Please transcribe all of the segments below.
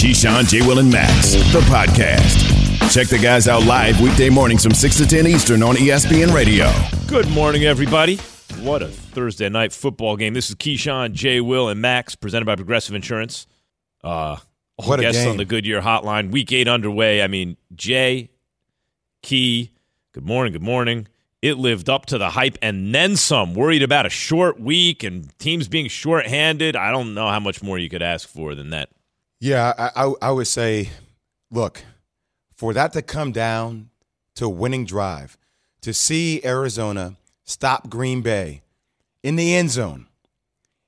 Keyshawn, J. Will, and Max, the podcast. Check the guys out live weekday mornings from 6 to 10 Eastern on ESPN Radio. Good morning, everybody. What a Thursday night football game. This is Keyshawn, J. Will, and Max, presented by Progressive Insurance. Uh, What a guests on the Goodyear hotline. Week eight underway. I mean, Jay, Key, good morning, good morning. It lived up to the hype and then some. Worried about a short week and teams being shorthanded. I don't know how much more you could ask for than that. Yeah, I, I, I would say, look, for that to come down to winning drive, to see Arizona stop Green Bay in the end zone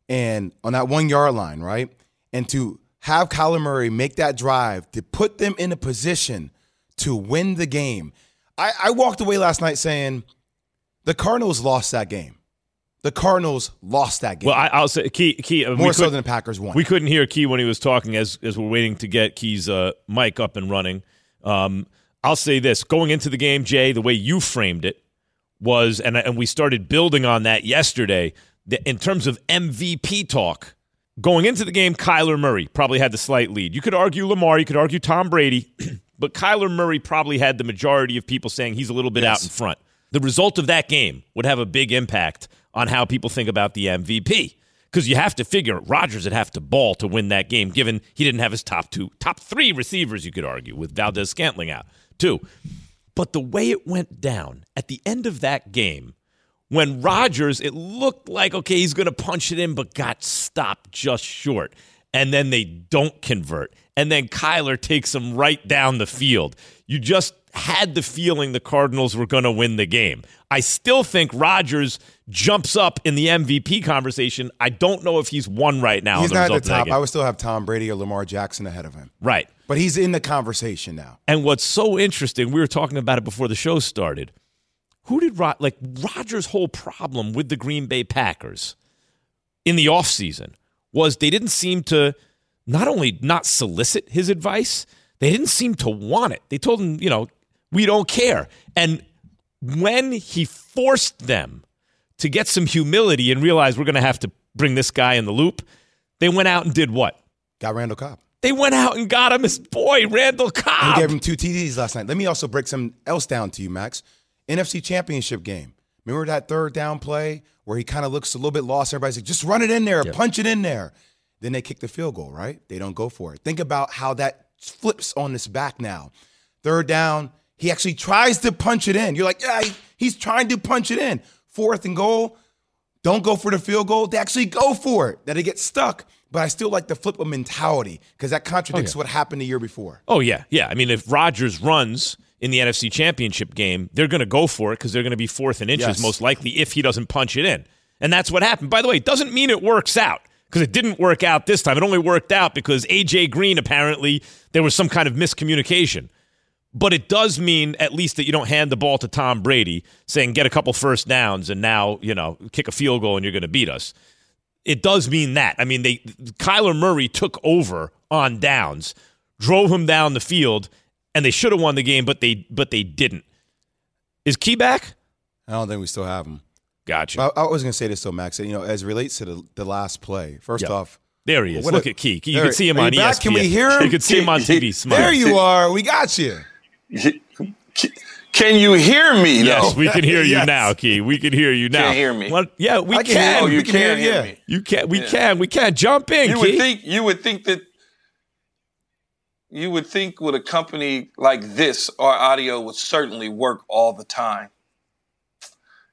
and on that one yard line, right? And to have Kyler Murray make that drive to put them in a position to win the game. I, I walked away last night saying the Cardinals lost that game. The Cardinals lost that game. Well, I, I'll say, Key, Key, uh, more so than the Packers won. We couldn't hear Key when he was talking as as we're waiting to get Key's uh, mic up and running. Um, I'll say this: going into the game, Jay, the way you framed it was, and and we started building on that yesterday. That in terms of MVP talk, going into the game, Kyler Murray probably had the slight lead. You could argue Lamar, you could argue Tom Brady, but Kyler Murray probably had the majority of people saying he's a little bit out in front. The result of that game would have a big impact on how people think about the MVP. Because you have to figure Rodgers would have to ball to win that game, given he didn't have his top two, top three receivers, you could argue, with Valdes-Scantling out, too. But the way it went down at the end of that game, when Rodgers, it looked like, okay, he's going to punch it in, but got stopped just short. And then they don't convert. And then Kyler takes him right down the field. You just had the feeling the Cardinals were going to win the game. I still think Rodgers jumps up in the MVP conversation. I don't know if he's won right now. He's not at the top. I would still have Tom Brady or Lamar Jackson ahead of him. right. But he's in the conversation now. And what's so interesting, we were talking about it before the show started. Who did Rod like Rodgers' whole problem with the Green Bay Packers in the offseason was they didn't seem to not only not solicit his advice, they didn't seem to want it. They told him, you know, we don't care. And when he forced them to get some humility and realize we're going to have to bring this guy in the loop, they went out and did what? Got Randall Cobb. They went out and got him his boy, Randall And Cobb. he gave him two TDs last night. Let me also break something else down to you, Max. NFC Championship game. Remember that third down play where he kind of looks a little bit lost? Everybody's like, just run it in there, punch it in there. Then they kick the field goal, right? They don't go for it. Think about how that flips on this back now. Third down, he actually tries to punch it in. You're like, yeah, he- he's trying to punch it in. Fourth and goal, don't go for the field goal. They actually go for it. That it gets stuck. But I still like the flip of mentality because that contradicts oh, what happened the year before. Oh yeah, yeah. I mean, if Rodgers runs in the NFC Championship game, they're going to go for it because they're going to be fourth in inches Yes. most likely if he doesn't punch it in, and that's what happened. By the way, it doesn't mean it works out because it didn't work out this time. It only worked out because AJ Green apparently there was some kind of miscommunication. But it does mean at least that you don't hand the ball to Tom Brady saying get a couple first downs and now, you know, kick a field goal and you're going to beat us. It does mean that. I mean, they Kyler Murray took over on downs, drove him down the field, and they should have won the game, but they but they didn't. Is Key back? I don't think we still have him. Gotcha. I, I was going to say this though, Max. You know, as it relates to the, the last play. First Yep. off, there he is. What Look a- at Key. You there- can see him on back? ESPN. Can we hear him? You can see him on TV. Smile. there you are. We got you. Can you hear me? Yes, though? we can hear you Yes. now, Key. We can hear you now. Can't hear me. What? Yeah, we I can can. Oh, you. you We can hear can you. hear me. You can. We Yeah. can. We can. Jump in, You Key. would think you would think that you would think with a company like this, our audio would certainly work all the time.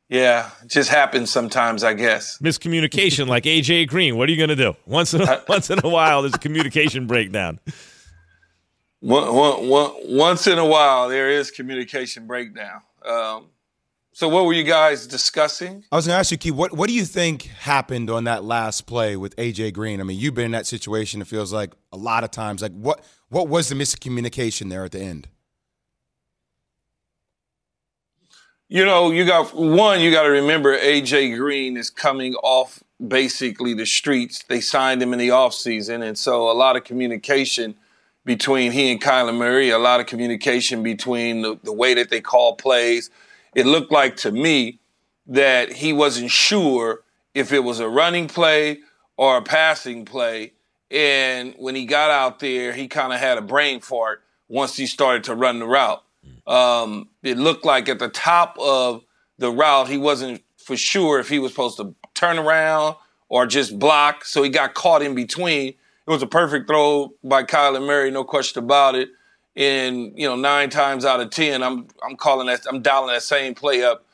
Yeah, it just happens sometimes, I guess. Miscommunication, like AJ Green. What are you going to do? Once in a, once in a while, there's a communication breakdown. One, one, one, once in a while, there is communication breakdown. Um, so, what were you guys discussing? I was going to ask you, Key, what, what do you think happened on that last play with AJ Green? I mean, you've been in that situation. It feels like a lot of times. Like, what what was the miscommunication there at the end? You know, you got one, you got to remember AJ Green is coming off basically the streets. They signed him in the offseason. And so a lot of communication between he and Kyler Murray, a lot of communication between the, the way that they call plays. It looked like to me that he wasn't sure if it was a running play or a passing play. And when he got out there, he kind of had a brain fart once he started to run the route. Um, it looked like at the top of the route, he wasn't for sure if he was supposed to turn around or just block. So he got caught in between. It was a perfect throw by Kyler Murray, no question about it. And you know, nine times out of ten, I'm I'm calling that I'm dialing that same play up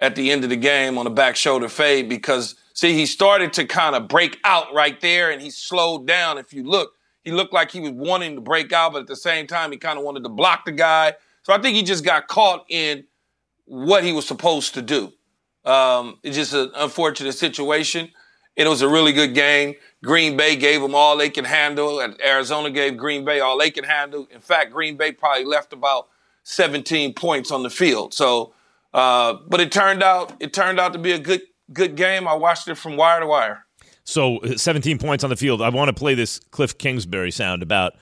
at the end of the game on the back shoulder fade because see he started to kind of break out right there and he slowed down. If you look, he looked like he was wanting to break out, but at the same time he kind of wanted to block the guy. So I think he just got caught in what he was supposed to do. Um, it's just an unfortunate situation. It was a really good game. Green Bay gave them all they can handle, and Arizona gave Green Bay all they can handle. In fact, Green Bay probably left about 17 points on the field. So, uh, but it turned out it turned out to be a good good game. I watched it from wire to wire. So, uh, 17 points on the field. I want to play this Cliff Kingsbury sound about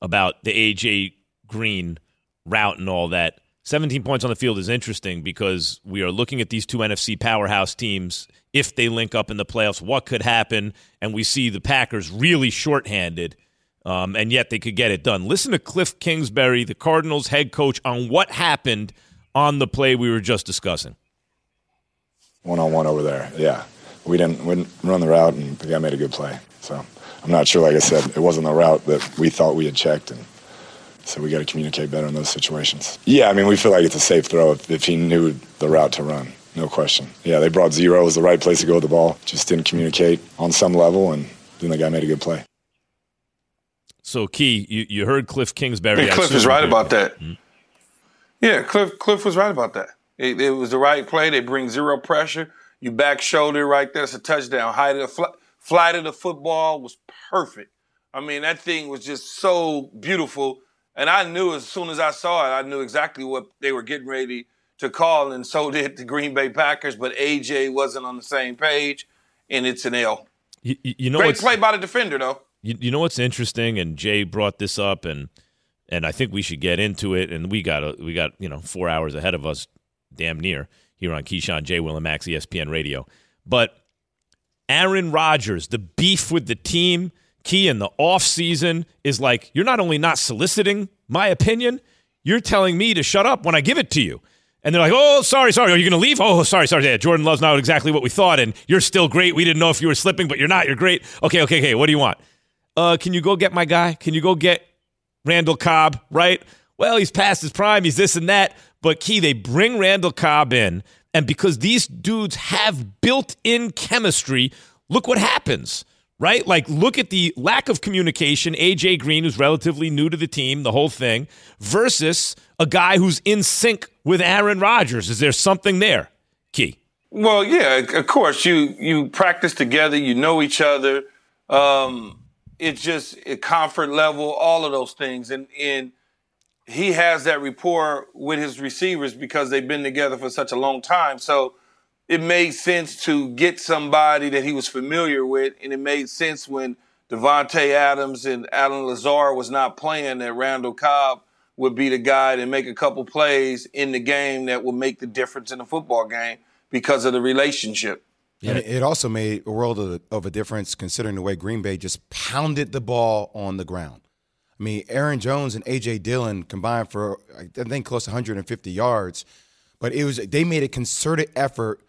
about the AJ Green route and all that. 17 points on the field is interesting because we are looking at these two NFC powerhouse teams. If they link up in the playoffs, what could happen? And we see the Packers really shorthanded, um, and yet they could get it done. Listen to Cliff Kingsbury, the Cardinals head coach, on what happened on the play we were just discussing. One on one over there, yeah. We didn't, we didn't run the route, and the guy made a good play. So I'm not sure, like I said, it wasn't the route that we thought we had checked. and so we got to communicate better in those situations. Yeah, I mean, we feel like it's a safe throw if, if he knew the route to run. No question. Yeah, they brought zero. It was the right place to go with the ball. Just didn't communicate on some level, and then the guy made a good play. So, Key, you, you heard Cliff Kingsbury. Yeah, Cliff is right about that. Mm-hmm. Yeah, Cliff Cliff was right about that. It, it, was the right play. They bring zero pressure. You back shoulder right there. It's a touchdown. Height of the fl- flight of the football was perfect. I mean, that thing was just so beautiful and I knew as soon as I saw it, I knew exactly what they were getting ready to call, and so did the Green Bay Packers. But AJ wasn't on the same page, and it's an L. You, you know, great play by the defender, though. You, you know what's interesting, and Jay brought this up, and and I think we should get into it. And we got a, we got you know four hours ahead of us, damn near here on Keyshawn J. Will and Max ESPN Radio. But Aaron Rodgers, the beef with the team key in the off season is like you're not only not soliciting my opinion, you're telling me to shut up when I give it to you. And they're like, "Oh, sorry, sorry. Are you going to leave? Oh, sorry, sorry. Yeah, Jordan Love's not exactly what we thought, and you're still great. We didn't know if you were slipping, but you're not. You're great. Okay, okay, okay. What do you want? Uh, can you go get my guy? Can you go get Randall Cobb? Right? Well, he's past his prime. He's this and that. But key, they bring Randall Cobb in, and because these dudes have built-in chemistry, look what happens right? Like, look at the lack of communication. AJ Green, who's relatively new to the team, the whole thing, versus a guy who's in sync with Aaron Rodgers. Is there something there, Key? Well, yeah, of course. You you practice together. You know each other. Um, it's just a comfort level, all of those things, and and he has that rapport with his receivers because they've been together for such a long time. So it made sense to get somebody that he was familiar with, and it made sense when Davante Adams and Allen Lazard was not playing that Randall Cobb would be the guy to make a couple plays in the game that would make the difference in the football game because of the relationship. Yeah. And it also made a world of, of a difference considering the way Green Bay just pounded the ball on the ground. I mean, Aaron Jones and AJ Dillon combined for I think close to 150 yards, but it was they made a concerted effort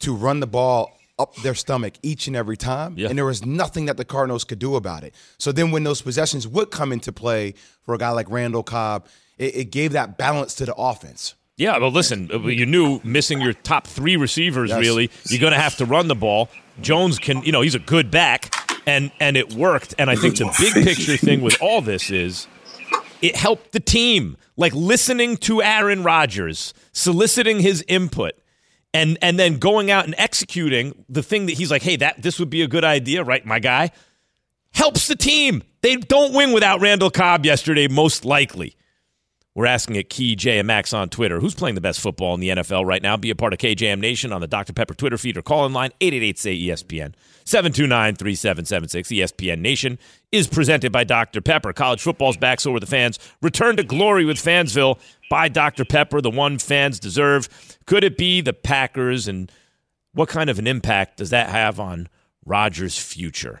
to run the ball up their stomach each and every time. Yeah. And there was nothing that the Cardinals could do about it. So then when those possessions would come into play for a guy like Randall Cobb, it, it gave that balance to the offense. Yeah, well, listen, uh, you knew missing your top three receivers, yes. really, you're going to have to run the ball. Jones can, you know, he's a good back, and and it worked. And I think the big picture thing with all this is it helped the team. Like listening to Aaron Rodgers, soliciting his input, and and then going out and executing the thing that he's like, hey, that this would be a good idea, right, my guy, helps the team. They don't win without Randall Cobb yesterday, most likely. We're asking at Key J and Max on Twitter, who's playing the best football in the NFL right now? Be a part of KJM Nation on the Dr. Pepper Twitter feed or call in line 888 say ESPN 729 3776. ESPN Nation is presented by Dr. Pepper. College football's back, so are the fans. Return to glory with Fansville by Dr. Pepper, the one fans deserve. Could it be the Packers, and what kind of an impact does that have on Rodgers' future?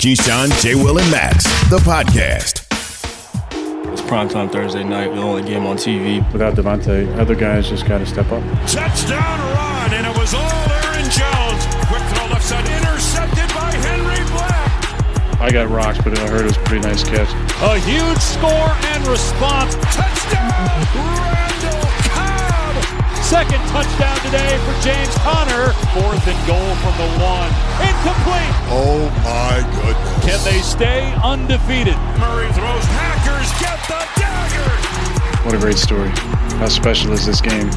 Keyshawn, J. Will, and Max, the podcast. It's primetime Thursday night, the only game on TV. Without Davante, other guys just got to step up. Touchdown run, and it was all Aaron Jones. Quick throw left side, intercepted by Henry Black. I got rocks, but I heard it was a pretty nice catch. A huge score and response. Touchdown! Randall Cobb. Second touchdown today for James Conner. Fourth and goal from the one. Incomplete. Oh my goodness. Can they stay undefeated? Murray throws. Packers get the dagger. What a great story. How special is this game?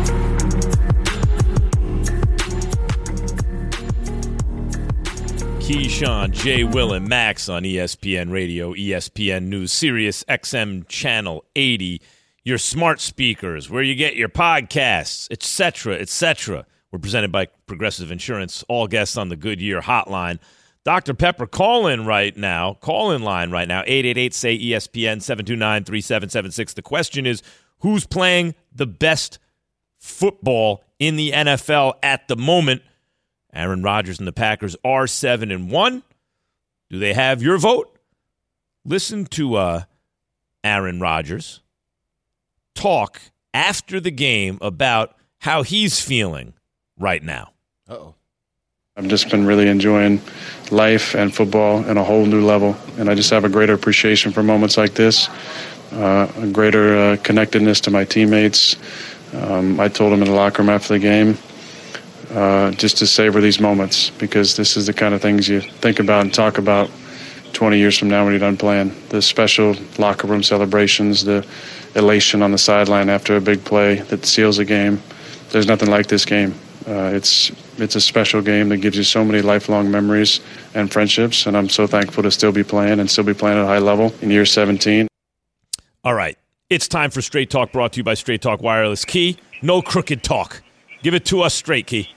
Keyshawn, Jay Will, and Max on ESPN Radio, ESPN News, Sirius XM Channel 80 your smart speakers, where you get your podcasts, etc., etc. We're presented by Progressive Insurance. All guests on the Goodyear Hotline. Dr. Pepper, call in right now. Call in line right now. 888 say ESPN 729 3776. The question is who's playing the best football in the NFL at the moment? Aaron Rodgers and the Packers are 7 and 1. Do they have your vote? Listen to uh, Aaron Rodgers talk after the game about how he's feeling right now. oh. I've just been really enjoying life and football in a whole new level, and I just have a greater appreciation for moments like this, uh, a greater uh, connectedness to my teammates. Um, I told them in the locker room after the game uh, just to savor these moments because this is the kind of things you think about and talk about 20 years from now when you're done playing. The special locker room celebrations, the elation on the sideline after a big play that seals a game. There's nothing like this game. Uh, it's it's a special game that gives you so many lifelong memories and friendships, and I'm so thankful to still be playing and still be playing at a high level in year 17. All right, it's time for Straight Talk, brought to you by Straight Talk Wireless. Key, no crooked talk. Give it to us straight, Key.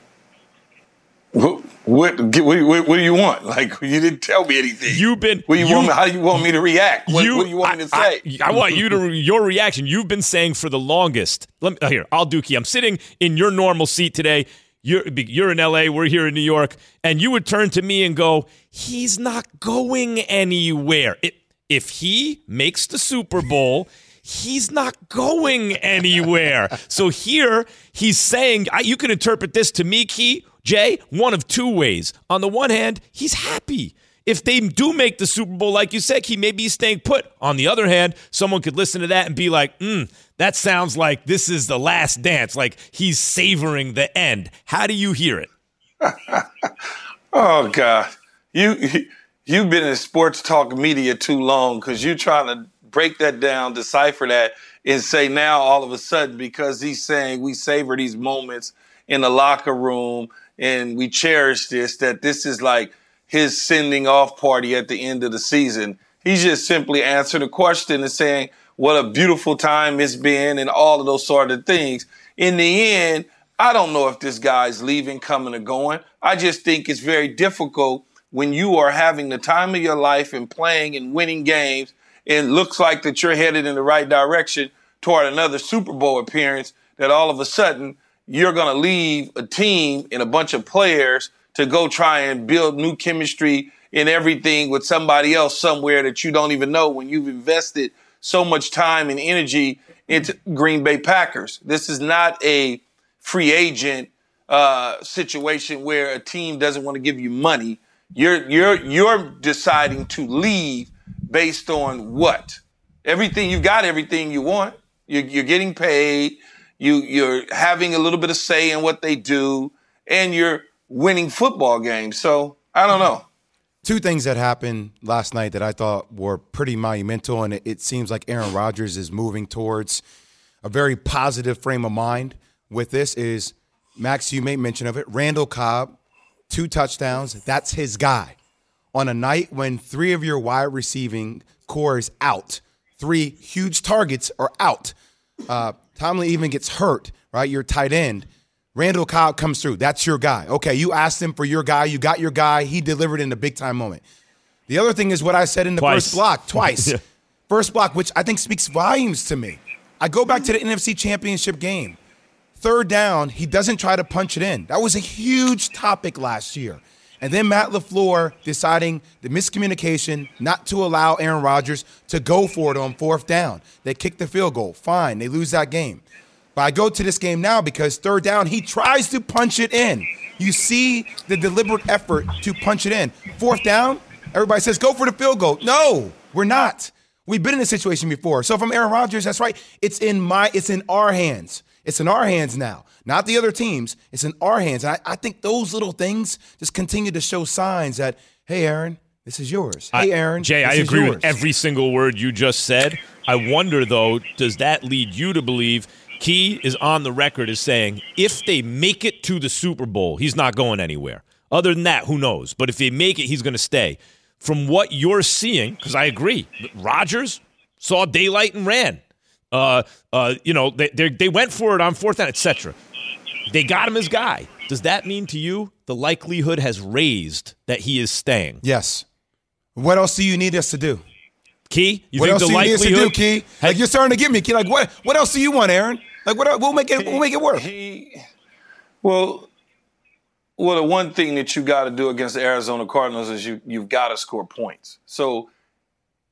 What, what, what, what, do you want? Like you didn't tell me anything. You've been. What you, you want? Me, how do you want me to react? What, you, what do you want I, me to say? I, I, want you to your reaction. You've been saying for the longest. Let me here. I'll do key. I'm sitting in your normal seat today. You're you're in L.A. We're here in New York, and you would turn to me and go, "He's not going anywhere. It, if he makes the Super Bowl." he's not going anywhere. so here he's saying, you can interpret this to me, Key, Jay, one of two ways. On the one hand, he's happy. If they do make the Super Bowl, like you said, he may be staying put. On the other hand, someone could listen to that and be like, hmm, that sounds like this is the last dance. Like he's savoring the end. How do you hear it? oh, God. You, you've been in sports talk media too long because you're trying to break that down, decipher that, and say now all of a sudden, because he's saying we savor these moments in the locker room and we cherish this, that this is like his sending off party at the end of the season. He's just simply answering the question and saying what a beautiful time it's been and all of those sort of things. In the end, I don't know if this guy's leaving, coming, or going. I just think it's very difficult when you are having the time of your life and playing and winning games and looks like that you're headed in the right direction toward another Super Bowl appearance that all of a sudden you're going to leave a team and a bunch of players to go try and build new chemistry and everything with somebody else somewhere that you don't even know when you've invested so much time and energy into Green Bay Packers. This is not a free agent uh, situation where a team doesn't want to give you money. You're you're you're deciding to leave based on what? everything you've got, everything you want. You're, you're getting paid. You you're having a little bit of say in what they do, and you're winning football games. So I don't know. Two things that happened last night that I thought were pretty monumental, and it, seems like Aaron Rodgers is moving towards a very positive frame of mind with this. Is Max? You made mention of it. Randall Cobb, two touchdowns. That's his guy. On a night when three of your wide receiving core is out, three huge targets are out. Uh, Tonyan even gets hurt, right? Your tight end. Randall Cobb comes through. That's your guy. Okay, you asked him for your guy. You got your guy. He delivered in a big time moment. The other thing is what I said in the Twice. first block, twice. Yeah. First block, which I think speaks volumes to me. I go back to the NFC Championship game. Third down, he doesn't try to punch it in. That was a huge topic last year. And then Matt LaFleur deciding the miscommunication not to allow Aaron Rodgers to go for it on fourth down. They kick the field goal. Fine, they lose that game. But I go to this game now because third down, he tries to punch it in. You see the deliberate effort to punch it in. Fourth down, everybody says, go for the field goal. No, we're not. We've been in this situation before. So if I'm Aaron Rodgers, that's right. It's in my, it's in our hands. It's in our hands now, not the other teams. It's in our hands. And I, I think those little things just continue to show signs that, hey, Aaron, this is yours. Hey, Aaron, Jay, this I agree yours. with every single word you just said. I wonder, though, does that lead you to believe Key is on the record as saying if they make it to the Super Bowl, he's not going anywhere. Other than that, who knows? But if they make it, he's going to stay. From what you're seeing, because I agree, Rodgers saw daylight and ran. Uh, uh, you know, they they they went for it on fourth down, etc. They got him as guy. Does that mean to you the likelihood has raised that he is staying? Yes. What else do you need us to do? Key, you what think else the do you need us to do, likelihood? Key? Like you're starting to get me, Key. Like what? What else do you want, Aaron? Like what? We'll make it. We'll make it work. He, well, well, the one thing that you got to do against the Arizona Cardinals is you you've got to score points. So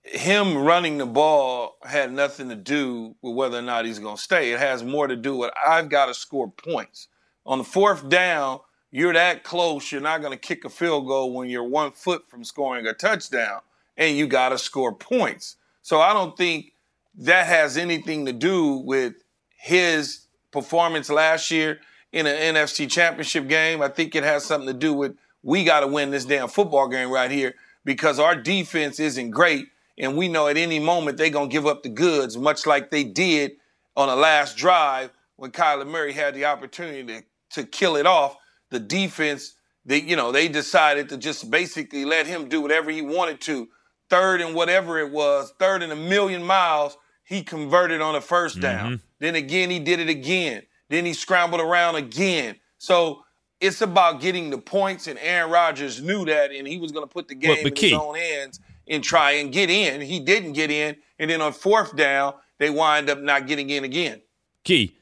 him running the ball had nothing to do with whether or not he's going to stay. It has more to do with I've got to score points. On the fourth down, you're that close. You're not going to kick a field goal when you're one foot from scoring a touchdown, and you got to score points. So I don't think that has anything to do with his performance last year in an NFC championship game. I think it has something to do with we got to win this damn football game right here because our defense isn't great. And we know at any moment they're going to give up the goods, much like they did on the last drive when Kyler Murray had the opportunity to, to kill it off. The defense, they, you know, they decided to just basically let him do whatever he wanted to. Third and whatever it was, third and a million miles, he converted on a first down. Mm-hmm. Then again, he did it again. Then he scrambled around again. So it's about getting the points, and Aaron Rodgers knew that, and he was going to put the game Well, in Key- his own hands and try and get in. He didn't get in, and then on fourth down, they wind up not getting in again. Key,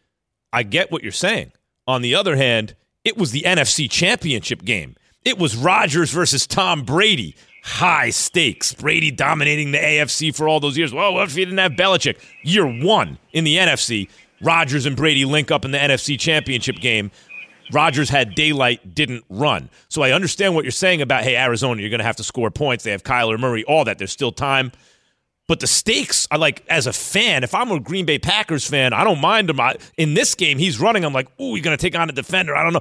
I get what you're saying. On the other hand, it was the NFC Championship game. It was Rodgers versus Tom Brady. High stakes. Brady dominating the AFC for all those years. Well, what if he didn't have Belichick? Year one in the NFC, Rodgers and Brady link up in the NFC Championship game. Rodgers had daylight, didn't run. So I understand what you're saying about, hey, Arizona, you're going to have to score points. They have Kyler Murray, all that. There's still time. But the stakes are like, as a fan, if I'm a Green Bay Packers fan, I don't mind him. I, in this game, he's running. I'm like, ooh, he's going to take on a defender. I don't know.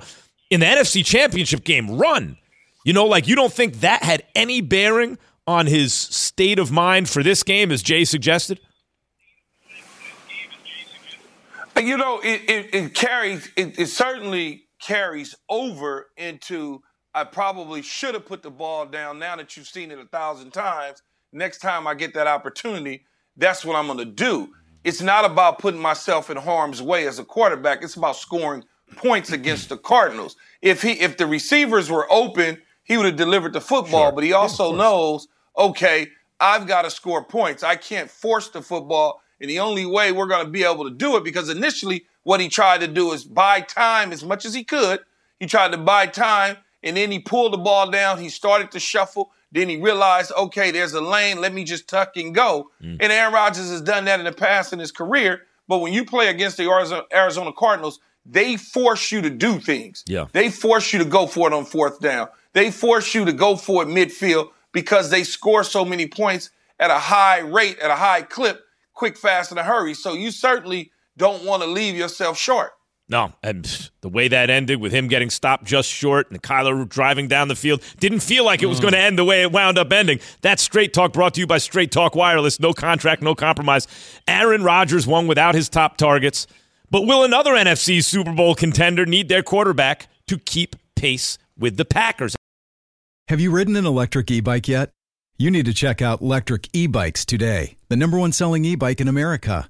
In the NFC Championship game, run. You know, like, you don't think that had any bearing on his state of mind for this game, as Jay suggested? You know, it, it, it carries, it, it certainly carries over into I probably should have put the ball down now that you've seen it a thousand times. Next time I get that opportunity, that's what I'm going to do. It's not about putting myself in harm's way as a quarterback. It's about scoring points against the Cardinals. If he if the receivers were open, he would have delivered the football, but he also knows, okay, I've got to score points. I can't force the football. And the only way we're going to be able to do it, because initially what he tried to do is buy time as much as he could. He tried to buy time, and then he pulled the ball down. He started to shuffle. Then he realized, okay, there's a lane. Let me just tuck and go. Mm. And Aaron Rodgers has done that in the past in his career. But when you play against the Arizona Cardinals, they force you to do things. Yeah. They force you to go for it on fourth down. They force you to go for it midfield because they score so many points at a high rate, at a high clip. quick, fast, in a hurry. So you certainly don't want to leave yourself short. No, and the way that ended with him getting stopped just short and Kyler driving down the field didn't feel like it was mm. going to end the way it wound up ending. That's Straight Talk brought to you by Straight Talk Wireless. No contract, no compromise. Aaron Rodgers won without his top targets. But will another NFC Super Bowl contender need their quarterback to keep pace with the Packers? Have you ridden an electric e bike yet? You need to check out Lectric E Bikes today, the number one selling e bike in America.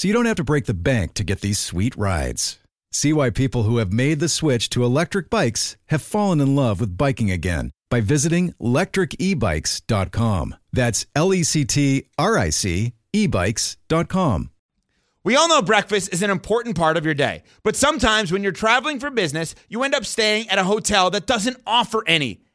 so you don't have to break the bank to get these sweet rides. See why people who have made the switch to electric bikes have fallen in love with biking again by visiting lectricebikes.com. That's L E C T R I C ebikes.com. We all know breakfast is an important part of your day, but sometimes when you're traveling for business, you end up staying at a hotel that doesn't offer any.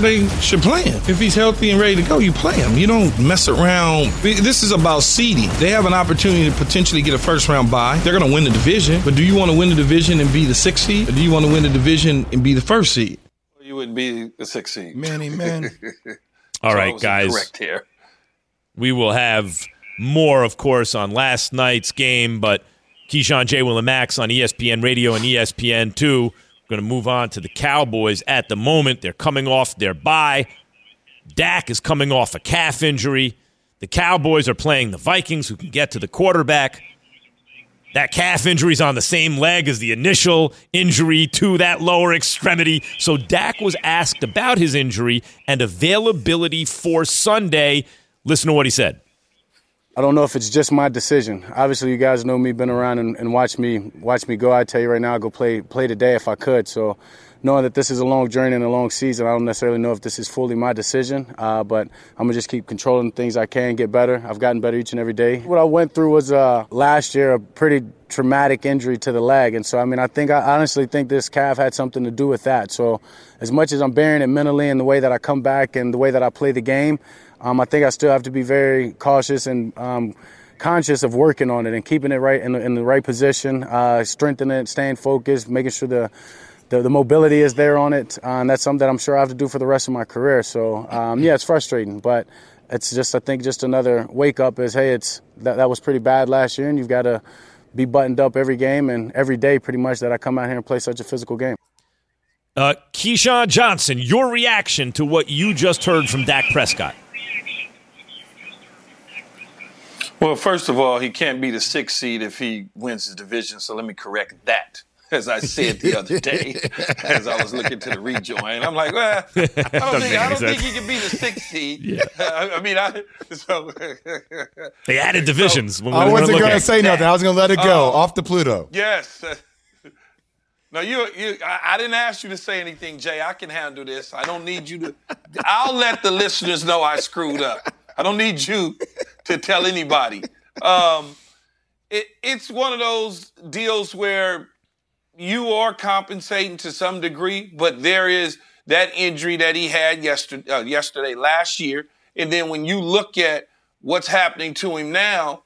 They should play him. If he's healthy and ready to go, you play him. You don't mess around. This is about seeding. They have an opportunity to potentially get a first round bye. They're going to win the division. But do you want to win the division and be the sixth seed? Or do you want to win the division and be the first seed? You would be the sixth seed. Manny, man. All So I right, guys. Correct here. We will have more, of course, on last night's game, but Keyshawn J. Will and Max on ESPN Radio and ESPN 2. Going to move on to the Cowboys at the moment. They're coming off their bye. Dak is coming off a calf injury. The Cowboys are playing the Vikings, who can get to the quarterback. That calf injury is on the same leg as the initial injury to that lower extremity. So Dak was asked about his injury and availability for Sunday. Listen to what he said. I don't know if it's just my decision. Obviously, you guys know me, been around and, and watch me watch me go. I tell you right now, I'd go play play today if I could. So, knowing that this is a long journey and a long season, I don't necessarily know if this is fully my decision. Uh, but I'm gonna just keep controlling things I can, get better. I've gotten better each and every day. What I went through was uh, last year a pretty traumatic injury to the leg, and so I mean, I think I honestly think this calf had something to do with that. So, as much as I'm bearing it mentally and the way that I come back and the way that I play the game. Um, I think I still have to be very cautious and um, conscious of working on it and keeping it right in the, in the right position, uh, strengthening it, staying focused, making sure the the, the mobility is there on it, uh, and that's something that I'm sure I have to do for the rest of my career. So um, yeah, it's frustrating, but it's just I think just another wake up is hey, it's that, that was pretty bad last year, and you've got to be buttoned up every game and every day pretty much that I come out here and play such a physical game. Uh, Keyshawn Johnson, your reaction to what you just heard from Dak Prescott. Well, first of all, he can't be the sixth seed if he wins his division. So let me correct that. As I said the other day, as I was looking to the rejoin, I'm like, well, I don't think I don't think he can be the sixth seed. Yeah. I, I mean, I so They added divisions. when I wasn't going to at- say nothing. I was going to let it go Oh. off the Pluto. Yes. No, you, you I, I didn't ask you to say anything, Jay. I can handle this. I don't need you to. I'll let the listeners know I screwed up. I don't need you to tell anybody. Um, it, it's one of those deals where you are compensating to some degree, but there is that injury that he had yesterday, uh, yesterday last year, and then when you look at what's happening to him now,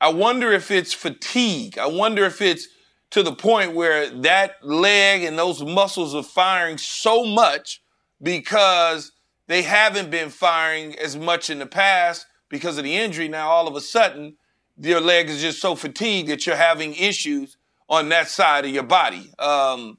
I wonder if it's fatigue. I wonder if it's to the point where that leg and those muscles are firing so much because they haven't been firing as much in the past because of the injury. Now, all of a sudden, your leg is just so fatigued that you're having issues on that side of your body. Um,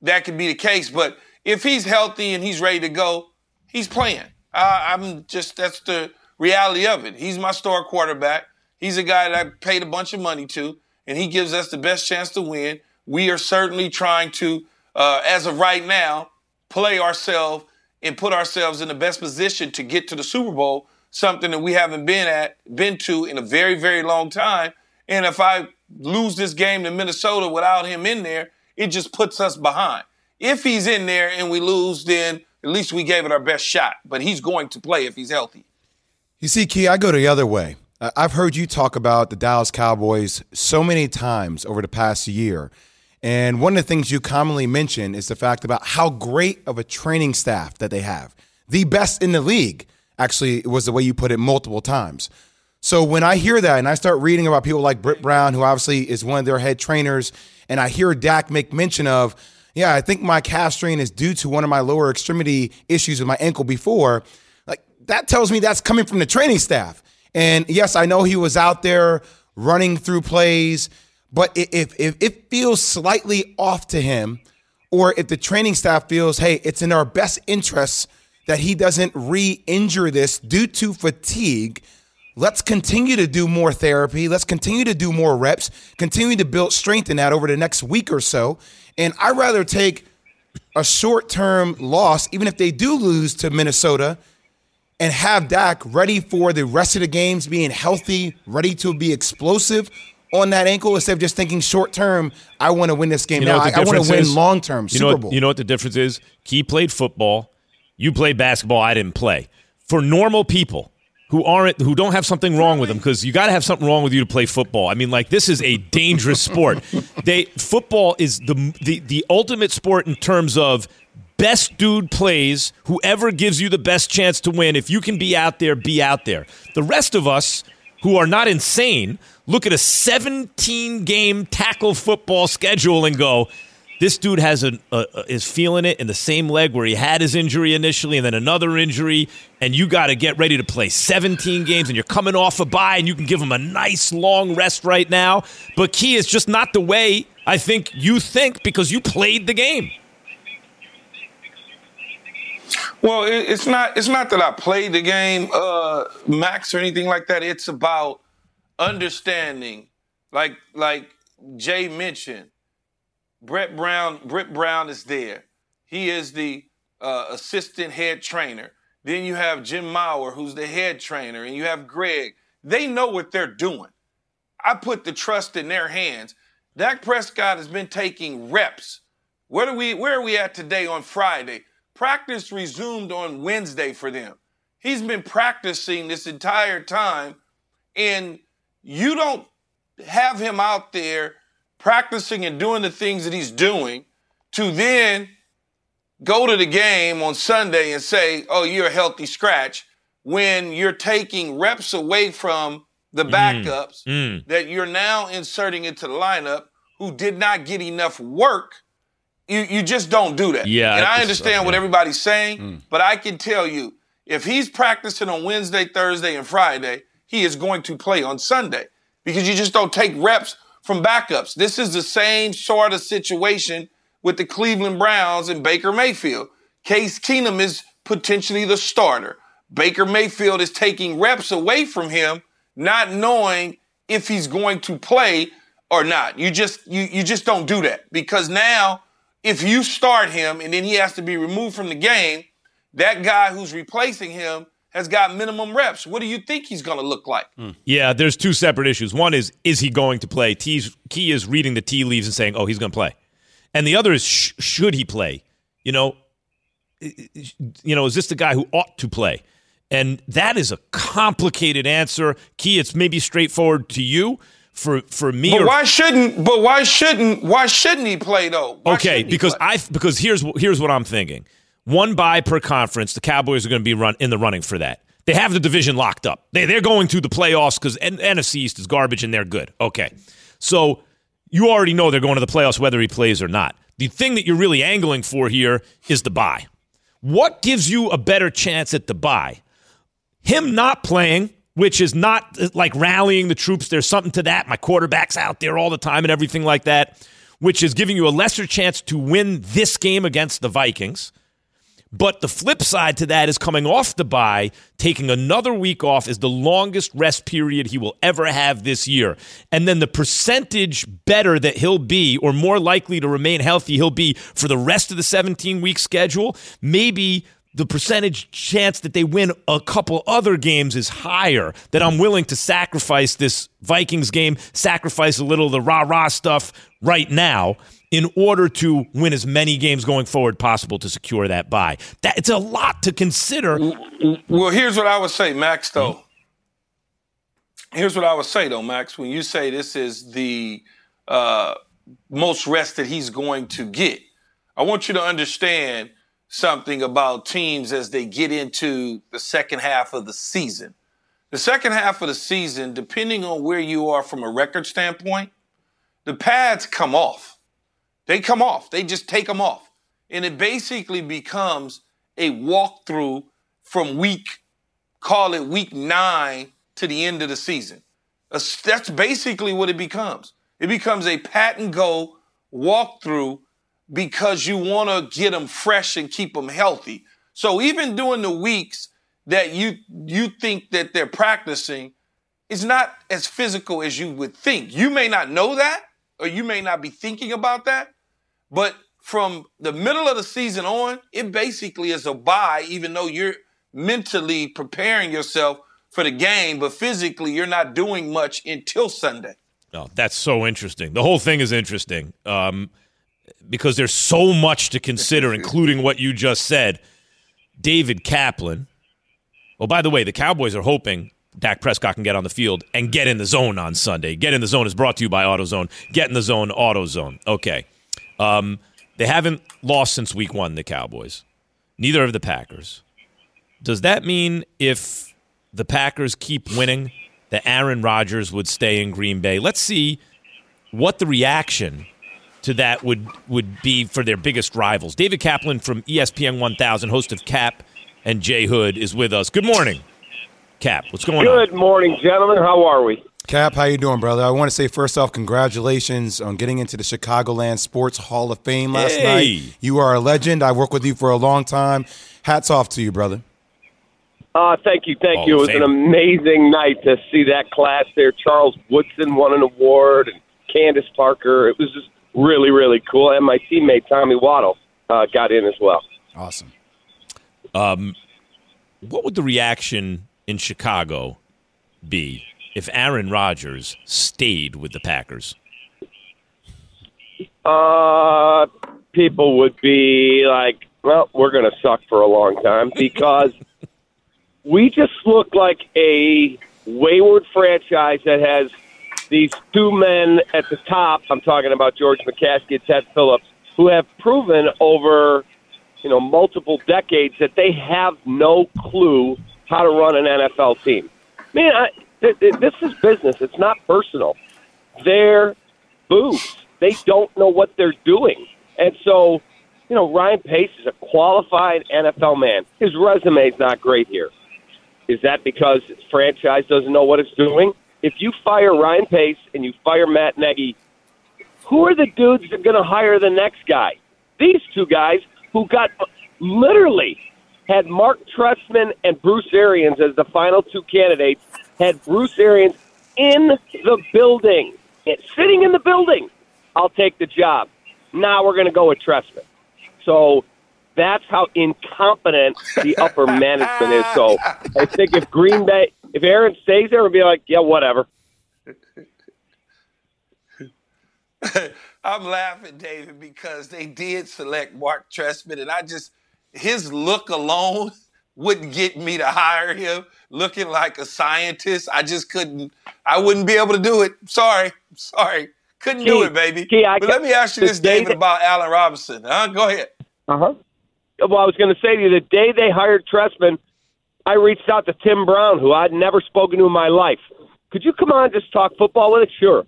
that could be the case, but if he's healthy and he's ready to go, he's playing. Uh, I'm just that's the reality of it. He's my star quarterback. He's a guy that I paid a bunch of money to, and he gives us the best chance to win. We are certainly trying to, uh, as of right now, play ourselves and put ourselves in the best position to get to the Super Bowl, something that we haven't been at, been to in a very, very long time. And if I lose this game to Minnesota without him in there, it just puts us behind. If he's in there and we lose, then at least we gave it our best shot. But he's going to play if he's healthy. You see, Key, I go the other way. Uh, I've heard you talk about the Dallas Cowboys so many times over the past year. And one of the things you commonly mention is the fact about how great of a training staff that they have. The best in the league, actually, it was the way you put it multiple times. So when I hear that and I start reading about people like Britt Brown, who obviously is one of their head trainers, and I hear Dak make mention of, yeah, I think my calf strain is due to one of my lower extremity issues with my ankle before, like that tells me that's coming from the training staff. And yes, I know he was out there running through plays, but if, if it feels slightly off to him, or if the training staff feels, hey, it's in our best interests that he doesn't re injure this due to fatigue, let's continue to do more therapy. Let's continue to do more reps, continue to build strength in that over the next week or so. And I'd rather take a short term loss, even if they do lose to Minnesota, and have Dak ready for the rest of the games, being healthy, ready to be explosive on that ankle instead of just thinking short term, I want to win this game You know now. I, I want to win long term, You Super know what, Bowl. You know what the difference is? He played football. You played basketball. I didn't play. For normal people who aren't, who don't have something wrong with them, because you got to have something wrong with you to play football. I mean, like this is a dangerous sport. They football is the the the ultimate sport in terms of best dude plays. Whoever gives you the best chance to win. If you can be out there, be out there. The rest of us who are not insane look at a 17 game tackle football schedule and go, this dude has a, is feeling it in the same leg where he had his injury initially and then another injury and you got to get ready to play 17 games and you're coming off a bye and you can give him a nice long rest right now but key is just not the way i think you think because you played the game Well, it's not. It's not that I played the game, uh, Max, or anything like that. It's about understanding, like like Jay mentioned. Brett Brown. Britt Brown is there. He is the uh, assistant head trainer. Then you have Jim Maurer, who's the head trainer, and you have Greg. They know what they're doing. I put the trust in their hands. Dak Prescott has been taking reps. Where do we? Where are we at today on Friday? Practice resumed on Wednesday for them. He's been practicing this entire time, and you don't have him out there practicing and doing the things that he's doing to then go to the game on Sunday and say, oh, you're a healthy scratch when you're taking reps away from the backups Mm. that you're now inserting into the lineup who did not get enough work. You, you just don't do that. Yeah, And I it's- understand what yeah. everybody's saying, but I can tell you if he's practicing on Wednesday, Thursday, and Friday, he is going to play on Sunday because you just don't take reps from backups. This is the same sort of situation with the Cleveland Browns and Baker Mayfield. Case Keenum is potentially the starter. Baker Mayfield is taking reps away from him, not knowing if he's going to play or not. You just you you just don't do that because now if you start him and then he has to be removed from the game, that guy who's replacing him has got minimum reps. What do you think he's going to look like? Hmm. Yeah, there's two separate issues. One is is he going to play? T's, Key is reading the tea leaves and saying, "Oh, he's going to play," and the other is sh- should he play? You know, you know, is this the guy who ought to play? And that is a complicated answer. Key, it's maybe straightforward to you. For for me, But or- why shouldn't? But why shouldn't? Why shouldn't he play though? Why okay, because play? I because here's here's what I'm thinking. One bye per conference, the Cowboys are going to be run in the running for that. They have the division locked up. They they're going to the playoffs because NFC East is garbage and they're good. Okay, so you already know they're going to the playoffs whether he plays or not. The thing that you're really angling for here is the bye. What gives you a better chance at the bye? Him not playing, which is not uh, like rallying the troops. There's something to that. My quarterback's out there all the time and everything like that, which is giving you a lesser chance to win this game against the Vikings. But the flip side to that is coming off the bye, taking another week off is the longest rest period he will ever have this year. And then the percentage better that he'll be, or more likely to remain healthy, he'll be for the rest of the 17 week schedule, maybe the percentage chance that they win a couple other games is higher, that I'm willing to sacrifice this Vikings game, sacrifice a little of the rah rah stuff right now in order to win as many games going forward possible to secure that bye. That it's a lot to consider. Well, here's what I would say, Max. Though, here's what I would say, though, Max. When you say this is the uh, most rest that he's going to get, I want you to understand something about teams as they get into the second half of the season. The second half of the season, depending on where you are from a record standpoint, the pads come off. They come off. They just take them off. And it basically becomes a walkthrough from week, call it week nine to the end of the season. That's basically what it becomes. It becomes a pat and go walkthrough because you want to get them fresh and keep them healthy. So even during the weeks that you you think that they're practicing, it's not as physical as you would think. You may not know that, or you may not be thinking about that, but from the middle of the season on, it basically is a bye, even though you're mentally preparing yourself for the game, but physically you're not doing much until Sunday. Oh, that's so interesting. The whole thing is interesting. Um, because there's so much to consider, including what you just said. David Kaplan. Well, by the way, the Cowboys are hoping Dak Prescott can get on the field and get in the zone on Sunday. Get in the zone is brought to you by AutoZone. Get in the zone, AutoZone. Okay. Um, they haven't lost since week one, the Cowboys. Neither have the Packers. Does that mean if the Packers keep winning, that Aaron Rodgers would stay in Green Bay? Let's see what the reaction to that would would be for their biggest rivals. David Kaplan from ESPN 1000, host of Cap and Jay Hood, is with us. Good morning, Cap. What's going Good on? Good morning, gentlemen. How are we? Cap, how you doing, brother? I want to say first off, congratulations on getting into the Chicagoland Sports Hall of Fame last hey. night. You are a legend. I worked with you for a long time. Hats off to you, brother. Uh, thank you, thank Hall you. It was Fame. an amazing night to see that class there. Charles Woodson won an award, and Candace Parker. It was just really, really cool. And my teammate Tommy Waddle uh, got in as well. Awesome. Um, what would the reaction in Chicago be if Aaron Rodgers stayed with the Packers? Uh, people would be like, "Well, we're going to suck for a long time because we just look like a wayward franchise that has these two men at the top, I'm talking about George McCaskey and Ted Phillips, who have proven over, you know, multiple decades that they have no clue how to run an NFL team. Man, I, th- th- this is business. It's not personal. They're boobs. They don't know what they're doing. And so, you know, Ryan Pace is a qualified NFL man. His resume is not great here. Is that because his franchise doesn't know what it's doing? If you fire Ryan Pace and you fire Matt Nagy, who are the dudes that are going to hire the next guy? These two guys who got literally had Mark Trestman and Bruce Arians as the final two candidates, had Bruce Arians in the building, sitting in the building. I'll take the job. Now we're going to go with Trestman. So that's how incompetent the upper management is. So I think if Green Bay, if Aaron stays there, we'll be like, yeah, whatever. I'm laughing, David, because they did select Mark Trestman, and I just his look alone wouldn't get me to hire him. Looking like a scientist, I just couldn't. I wouldn't be able to do it. Sorry, sorry, couldn't do it, baby. But let me ask you this, David, that, about Allen Robinson. Huh? Go ahead. Uh huh. Well, I was going to say to you, the day they hired Trestman, I reached out to Tim Brown, who I'd never spoken to in my life. Could you come on and just talk football with us? Sure.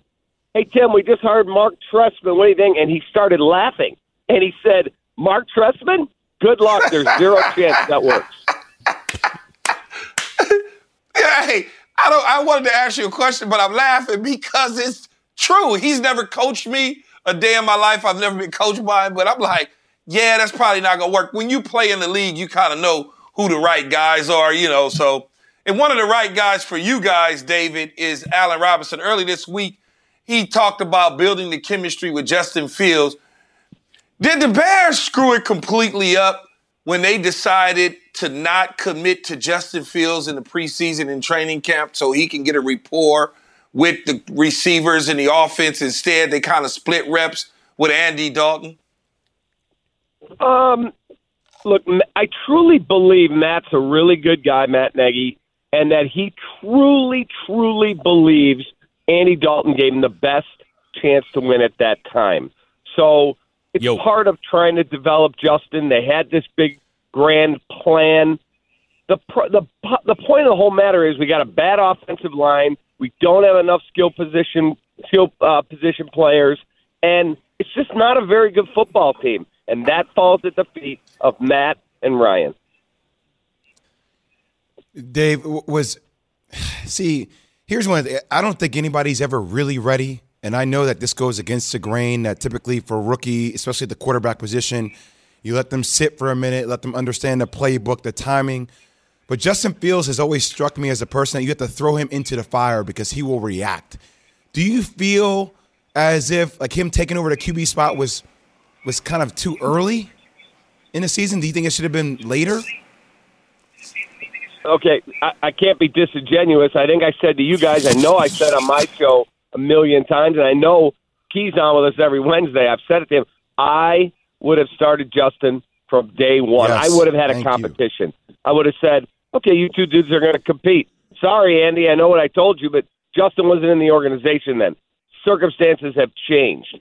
Hey, Tim, we just hired Mark Trestman. What do you think? And he started laughing. And he said, Mark Trestman? Good luck. There's zero chance that works. hey, I don't. I wanted to ask you a question, but I'm laughing because it's true. He's never coached me a day in my life. I've never been coached by him, but I'm like, yeah, that's probably not gonna work. When you play in the league, you kind of know who the right guys are, you know. So, and one of the right guys for you guys, David, is Allen Robinson. Early this week, he talked about building the chemistry with Justin Fields. Did the Bears screw it completely up when they decided to not commit to Justin Fields in the preseason and training camp so he can get a rapport with the receivers and the offense? Instead, they kind of split reps with Andy Dalton. Um, look, I truly believe Matt's a really good guy, Matt Nagy, and that he truly, truly believes Andy Dalton gave him the best chance to win at that time. So it's Yo. part of trying to develop Justin. They had this big grand plan. The the the point of the whole matter is we got a bad offensive line. We don't have enough skill position skill uh, position players, and it's just not a very good football team. And that falls at the feet of Matt and Ryan. Dave was see. Here's one. The, I don't think anybody's ever really ready, and I know that this goes against the grain. That typically for rookie, especially the quarterback position, you let them sit for a minute, let them understand the playbook, the timing. But Justin Fields has always struck me as a person that you have to throw him into the fire because he will react. Do you feel as if like him taking over the QB spot was was kind of too early in the season? Do you think it should have been later? Okay, I, I can't be disingenuous. I think I said to you guys, I know I said on my show a million times, and I know Key's on with us every Wednesday. I've said it to him. I would have started Justin from day one. Yes, I would have had a thank you. competition. I would have said, okay, you two dudes are going to compete. Sorry, Andy, I know what I told you, but Justin wasn't in the organization then. Circumstances have changed,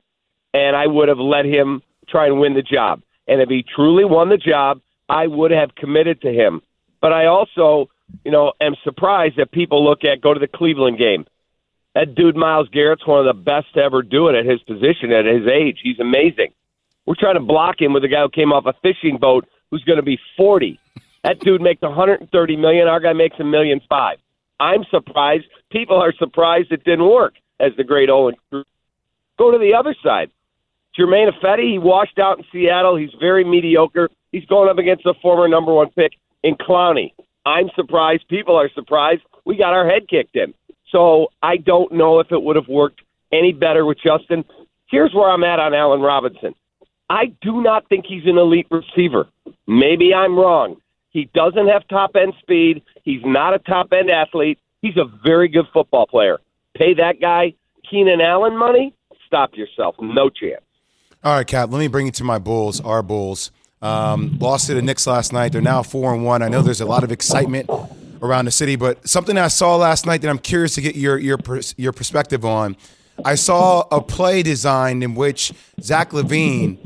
and I would have let him try and win the job. And if he truly won the job, I would have committed to him. But I also, you know, am surprised that people look at go to the Cleveland game. That dude Myles Garrett's one of the best to ever do it at his position at his age. He's amazing. We're trying to block him with a guy who came off a fishing boat who's going to be 40. That dude makes 130 million. Our guy makes a million five. I'm surprised. People are surprised it didn't work. As the great Owen. Go to the other side. Germain Ifedi, he washed out in Seattle. He's very mediocre. He's going up against the former number one pick in Clowney. I'm surprised. People are surprised. We got our head kicked in. So I don't know if it would have worked any better with Justin. Here's where I'm at on Allen Robinson. I do not think he's an elite receiver. Maybe I'm wrong. He doesn't have top end speed. He's not a top end athlete. He's a very good football player. Pay that guy Keenan Allen money? Stop yourself. No chance. All right, Cap. Let me bring you to my Bulls. Our Bulls um, lost to the Knicks last night. They're now four and one. I know there's a lot of excitement around the city, but something I saw last night that I'm curious to get your your your perspective on. I saw a play designed in which Zach LaVine,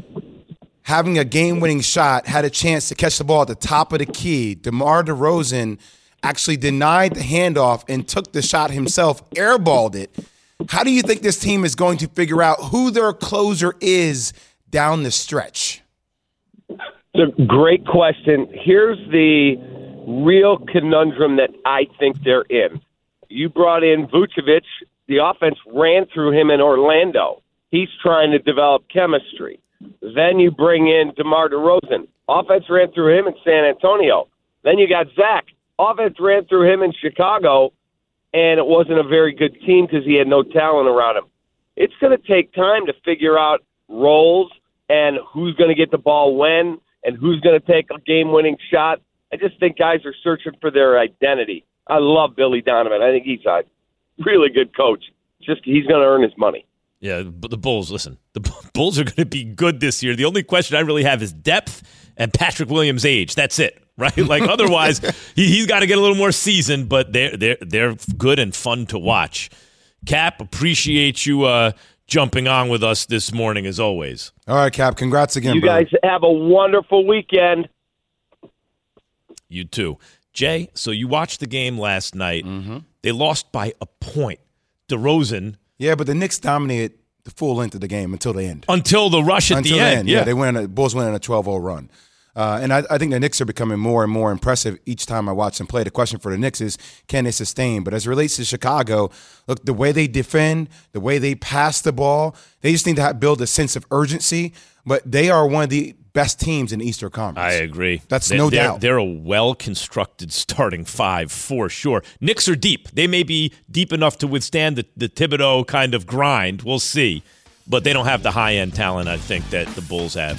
having a game-winning shot, had a chance to catch the ball at the top of the key. DeMar DeRozan actually denied the handoff and took the shot himself, airballed it. How do you think this team is going to figure out who their closer is down the stretch? It's a great question. Here's the real conundrum that I think they're in. You brought in Vucevic. The offense ran through him in Orlando. He's trying to develop chemistry. Then you bring in DeMar DeRozan. Offense ran through him in San Antonio. Then you got Zach. Offense ran through him in Chicago, and it wasn't a very good team because he had no talent around him. It's going to take time to figure out roles and who's going to get the ball when and who's going to take a game winning shot. I just think guys are searching for their identity. I love Billy Donovan. I think he's a really good coach. Just he's going to earn his money. Yeah, but the Bulls, listen, the Bulls are going to be good this year. The only question I really have is depth and Patrick Williams' age. That's it, right? Like otherwise, he, he's got to get a little more seasoned, but they're, they're, they're good and fun to watch. Cap, appreciate you uh, jumping on with us this morning as always. All right, Cap. Congrats again, You brother. guys have a wonderful weekend. You too. Jay, so you watched the game last night. They lost by a point. DeRozan. Yeah, but the Knicks dominated the full length of the game until the end. Until the rush at until the end. Yeah, they went. On a, Bulls went on a 12-0 run. Uh, and I, I, think the Knicks are becoming more and more impressive each time I watch them play. The question for the Knicks is, can they sustain? But as it relates to Chicago, look, the way they defend, the way they pass the ball, they just need to have, build a sense of urgency. But they are one of the best teams in the Eastern Conference. I agree. That's they're, no they're, doubt. They're a well constructed starting five for sure. Knicks are deep. They may be deep enough to withstand the, the Thibodeau kind of grind. We'll see. But they don't have the high end talent, I think, that the Bulls have.